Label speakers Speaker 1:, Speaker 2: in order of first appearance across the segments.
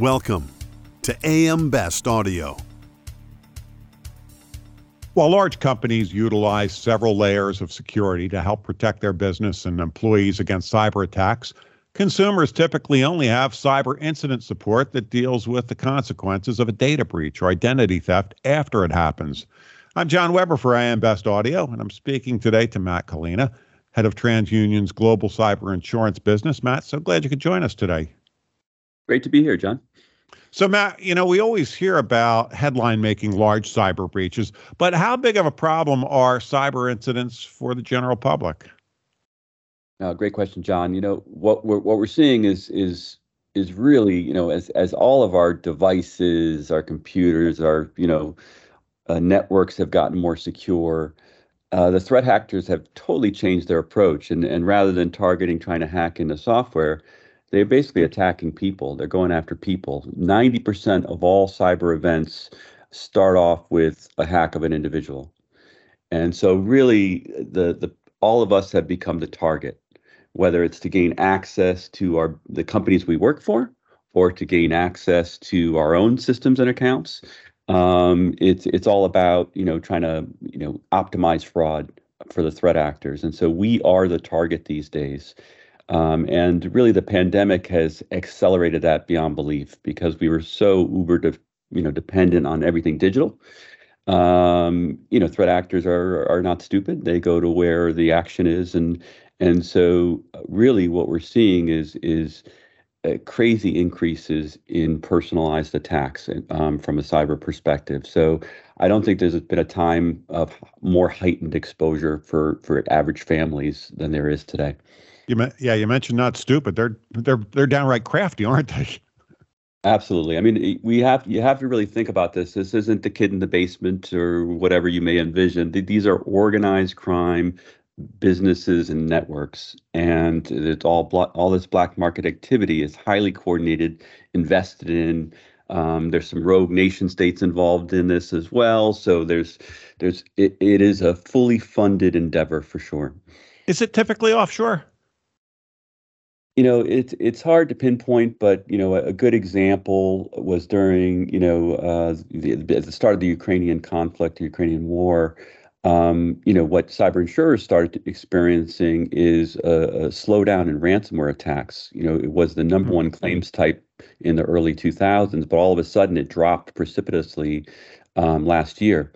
Speaker 1: Welcome to AM Best Audio.
Speaker 2: While large companies utilize several layers of security to help protect their business and employees against cyber attacks, consumers typically only have cyber incident support that deals with the consequences of a data breach or identity theft after it happens. I'm John Weber for AM Best Audio, and I'm speaking today to Matt Cullina, head of TransUnion's global cyber insurance business. Matt, so glad you could join us today.
Speaker 3: Great to be here, John.
Speaker 2: So, Matt, you know, we always hear about headline making large cyber breaches, but how big of a problem are cyber incidents for the general public?
Speaker 3: Uh, great question, John. You know, what we're, what we're seeing is is is really, you know, as as all of our devices, our computers, our you know, uh, networks have gotten more secure. Uh, the threat actors have totally changed their approach, and and rather than targeting trying to hack into software, they're basically attacking people. They're going after people. 90% of all cyber events start off with a hack of an individual. And so really the the all of us have become the target, whether it's to gain access to our the companies we work for or to gain access to our own systems and accounts. Um, it's it's all about, you know, trying to, you know, optimize fraud for the threat actors. And so we are the target these days. Um, and really, the pandemic has accelerated that beyond belief because we were so uber, de- you know, dependent on everything digital. Um, you know, threat actors are are not stupid. They go to where the action is, and and so uh, really, what we're seeing is is uh, crazy increases in personalized attacks um, from a cyber perspective. So I don't think there's been a time of more heightened exposure for for average families than there is today.
Speaker 2: You me- yeah, you mentioned not stupid. They're they're they're downright crafty, aren't they?
Speaker 3: Absolutely. I mean, we have you have to really think about this. This isn't the kid in the basement or whatever you may envision. These are organized crime businesses and networks, and it's all all this black market activity is highly coordinated, invested in. Um, there's some rogue nation states involved in this as well. So there's there's it, it is a fully funded endeavor for sure.
Speaker 2: Is it typically offshore?
Speaker 3: You know it's it's hard to pinpoint but you know a, a good example was during you know uh, the, at the start of the ukrainian conflict the ukrainian war um, you know what cyber insurers started experiencing is a, a, slowdown in ransomware attacks you know it was the number one mm-hmm. claims type in the early 2000s but all of a sudden it dropped precipitously um, last year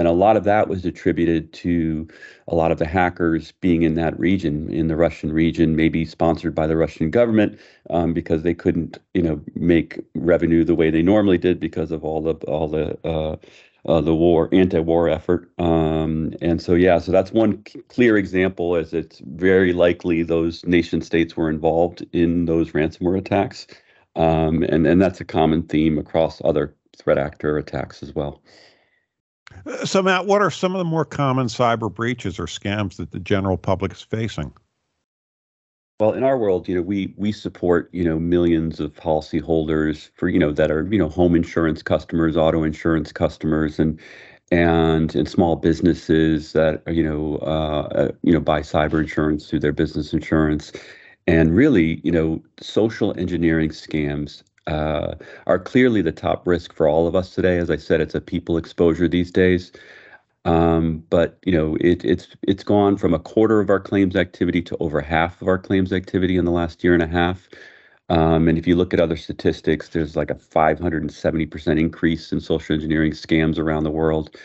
Speaker 3: and a lot of that was attributed to a lot of the hackers being in that region, in the Russian region, maybe sponsored by the Russian government, um, because they couldn't, you know, make revenue the way they normally did because of all the all the uh, uh, the war, anti-war effort. Um, and so, yeah, so that's one c- clear example, as it's very likely those nation states were involved in those ransomware attacks, um, and and that's a common theme across other threat actor attacks as well.
Speaker 2: So, Matt, what are some of the more common cyber breaches or scams that the general public is facing?
Speaker 3: Well, in our world, you know, we we support you know millions of policyholders for you know that are you know home insurance customers, auto insurance customers, and and and small businesses that you know uh, uh, you know buy cyber insurance through their business insurance, and really you know social engineering scams uh, are clearly the top risk for all of us today. As I said, it's a people exposure these days. Um, but you know, it, it's it's gone from a quarter of our claims activity to over half of our claims activity in the last year and a half. Um, and if you look at other statistics, there's like a 570% increase in social engineering scams around the world.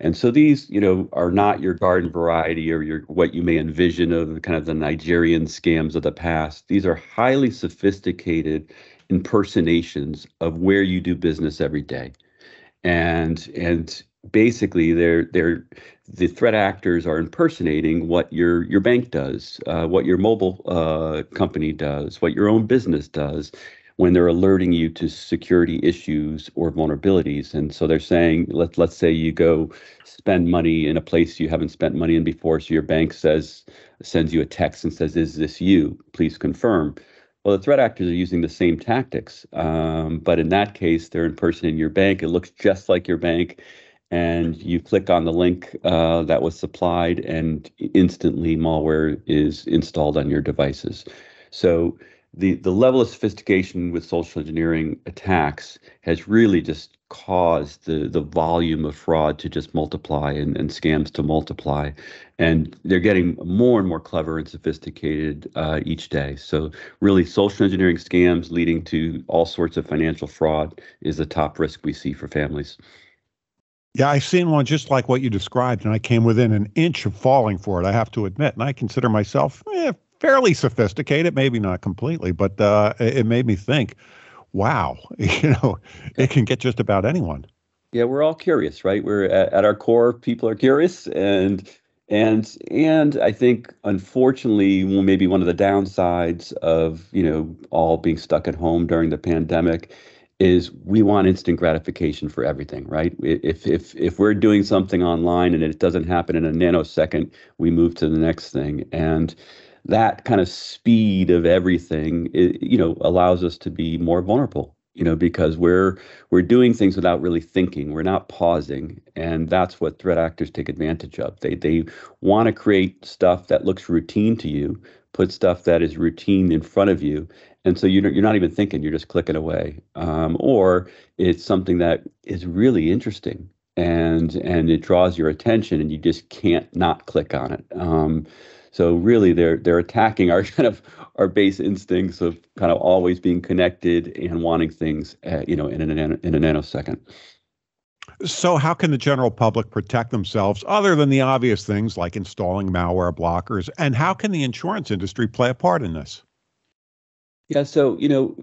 Speaker 3: And so these, you know, are not your garden variety or your what you may envision of kind of the Nigerian scams of the past. These are highly sophisticated impersonations of where you do business every day. And and basically they're they're the threat actors are impersonating what your your bank does uh, what your mobile uh, company does what your own business does when they're alerting you to security issues or vulnerabilities. And so they're saying let, let's say you go spend money in a place you haven't spent money in before. So your bank says sends you a text and says is this you? Please confirm well, the threat actors are using the same tactics, um, but in that case, they're impersonating your bank. It looks just like your bank, and you click on the link uh, that was supplied, and instantly malware is installed on your devices. So the the level of sophistication with social engineering attacks has really just caused the the volume of fraud to just multiply and, and scams to multiply. And they're getting more and more clever and sophisticated uh, each day. So really social engineering scams leading to all sorts of financial fraud is the top risk we see for families.
Speaker 2: Yeah, I've seen one just like what you described, and I came within an inch of falling for it. I have to admit, and I consider myself eh, fairly sophisticated, maybe not completely, but uh, it made me think, wow, you know, it can get just about anyone.
Speaker 3: Yeah, we're all curious, right? We're at, at our core, people are curious, and and and I think unfortunately, maybe one of the downsides of you know all being stuck at home during the pandemic is we want instant gratification for everything, right? If if if we're doing something online and it doesn't happen in a nanosecond, we move to the next thing, and that kind of speed of everything, it, you know, allows us to be more vulnerable. You know, because we're we're doing things without really thinking. We're not pausing, and that's what threat actors take advantage of. They they want to create stuff that looks routine to you, put stuff that is routine in front of you, and so you're, you're not even thinking you're just clicking away um, or it's something that is really interesting and and it draws your attention and you just can't not click on it um, so really they're they're attacking our kind of our base instincts of kind of always being connected and wanting things uh, you know in a, in a nanosecond
Speaker 2: so, how can the general public protect themselves other than the obvious things like installing malware blockers? And how can the insurance industry play a part in this?
Speaker 3: Yeah, so you know,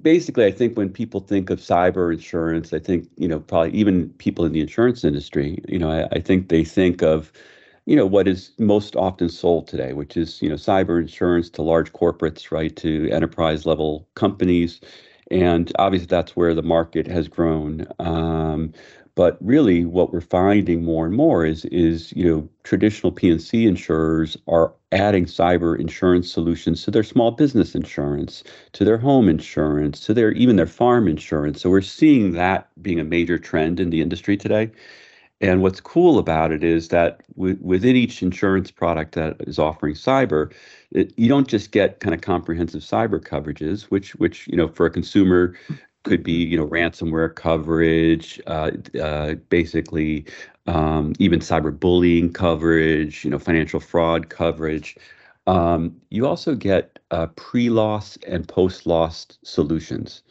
Speaker 3: basically, I think when people think of cyber insurance, I think you know probably even people in the insurance industry, you know, I, I think they think of you know what is most often sold today, which is you know cyber insurance to large corporates, right, to enterprise level companies, and obviously that's where the market has grown. Um, but really, what we're finding more and more is is you know traditional P&C insurers are adding cyber insurance solutions to their small business insurance, to their home insurance, to their even their farm insurance. So we're seeing that being a major trend in the industry today. And what's cool about it is that w- within each insurance product that is offering cyber, it, you don't just get kind of comprehensive cyber coverages, which which you know for a consumer could be you know ransomware coverage uh, uh, basically um, even cyberbullying coverage you know financial fraud coverage. Um, you also get uh, pre-loss and post-loss solutions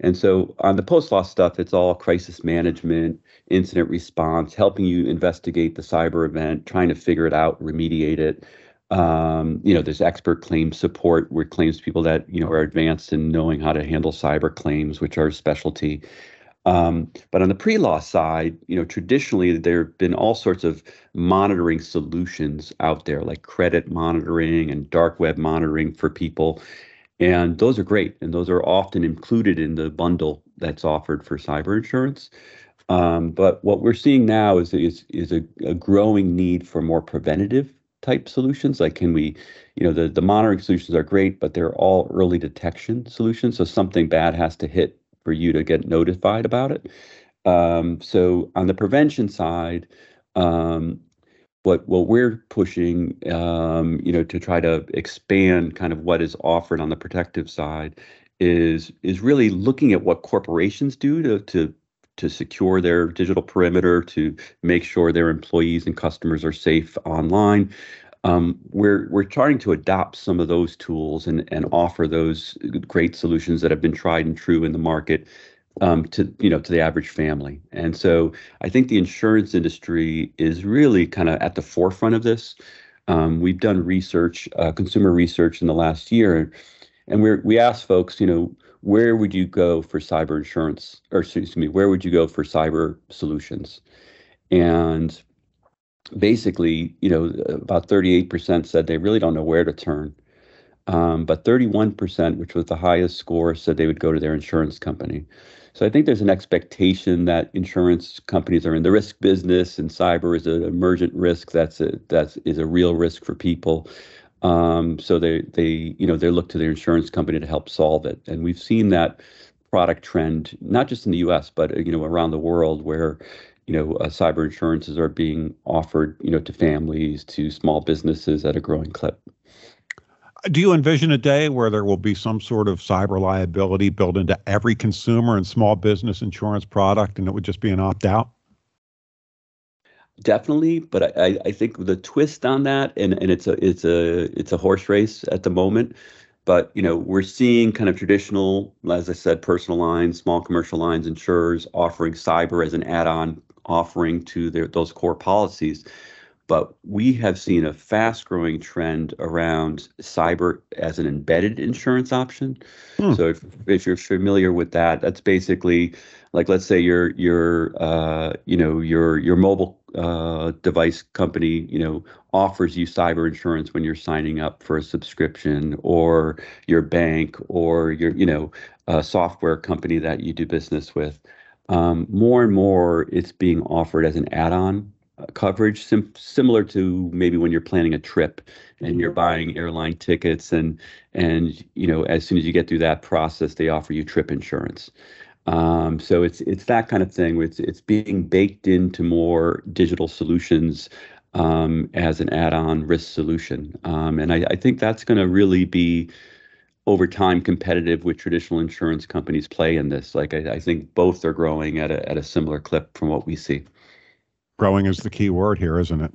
Speaker 3: and so on the post-loss stuff it's all crisis management incident response helping you investigate the cyber event trying to figure it out remediate it um, you know, there's expert claim support where claims people that you know are advanced in knowing how to handle cyber claims, which are specialty. Um, but on the pre-loss side, you know, traditionally there have been all sorts of monitoring solutions out there, like credit monitoring and dark web monitoring for people, and those are great, and those are often included in the bundle that's offered for cyber insurance. Um, but what we're seeing now is is is a, a growing need for more preventative type solutions like can we you know the the monitoring solutions are great but they're all early detection solutions so something bad has to hit for you to get notified about it um, so on the prevention side um, what what we're pushing um, you know to try to expand kind of what is offered on the protective side is is really looking at what corporations do to to to secure their digital perimeter, to make sure their employees and customers are safe online. Um, we're we're trying to adopt some of those tools and and offer those great solutions that have been tried and true in the market um, to you know to the average family. And so I think the insurance industry is really kind of at the forefront of this. Um, we've done research, uh, consumer research in the last year, and we we asked folks, you know, where would you go for cyber insurance or excuse me where would you go for cyber solutions and basically you know about 38% said they really don't know where to turn um, but 31% which was the highest score said they would go to their insurance company so i think there's an expectation that insurance companies are in the risk business and cyber is an emergent risk that's a that's is a real risk for people um, so they they you know they look to their insurance company to help solve it, and we've seen that product trend not just in the U.S. but you know around the world where you know uh, cyber insurances are being offered you know to families to small businesses at a growing clip.
Speaker 2: Do you envision a day where there will be some sort of cyber liability built into every consumer and small business insurance product and it would just be an opt out?
Speaker 3: Definitely, but I, I think the twist on that, and, and it's a it's a it's a horse race at the moment. But you know, we're seeing kind of traditional, as I said, personal lines, small commercial lines, insurers offering cyber as an add-on offering to their those core policies. But we have seen a fast growing trend around cyber as an embedded insurance option. Hmm. So if, if you're familiar with that, that's basically like let's say your your uh, you know your your mobile uh, device company you know offers you cyber insurance when you're signing up for a subscription or your bank or your you know software company that you do business with um, more and more it's being offered as an add-on coverage, sim- similar to maybe when you're planning a trip and you're mm-hmm. buying airline tickets, and and you know as soon as you get through that process, they offer you trip insurance. Um, so it's it's that kind of thing. It's it's being baked into more digital solutions um, as an add-on risk solution, um, and I, I think that's going to really be over time competitive with traditional insurance companies play in this. Like I, I think both are growing at a at a similar clip from what we see.
Speaker 2: Growing is the key word here, isn't it?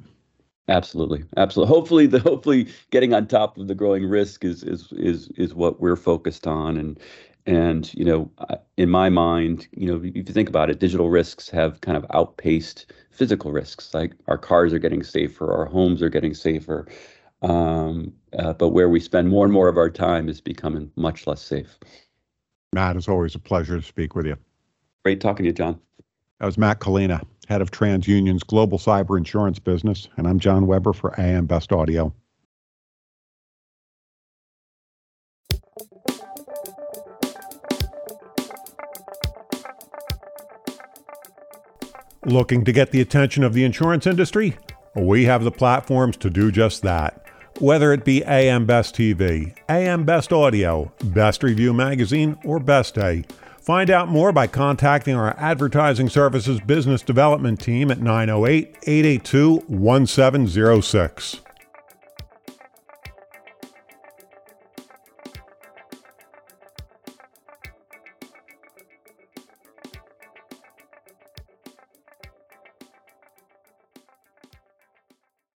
Speaker 3: Absolutely, absolutely. Hopefully, the hopefully getting on top of the growing risk is is is is what we're focused on, and and you know, in my mind, you know, if you think about it, digital risks have kind of outpaced physical risks. Like our cars are getting safer, our homes are getting safer, um, uh, but where we spend more and more of our time is becoming much less safe.
Speaker 2: Matt, it's always a pleasure to speak with you.
Speaker 3: Great talking to you, John.
Speaker 2: That was Matt Cullina, head of TransUnion's global cyber insurance business, and I'm John Weber for AM Best Audio. Looking to get the attention of the insurance industry? We have the platforms to do just that. Whether it be AM Best TV, AM Best Audio, Best Review Magazine, or Best Day. Find out more by contacting our Advertising Services Business Development Team at 908 882 1706.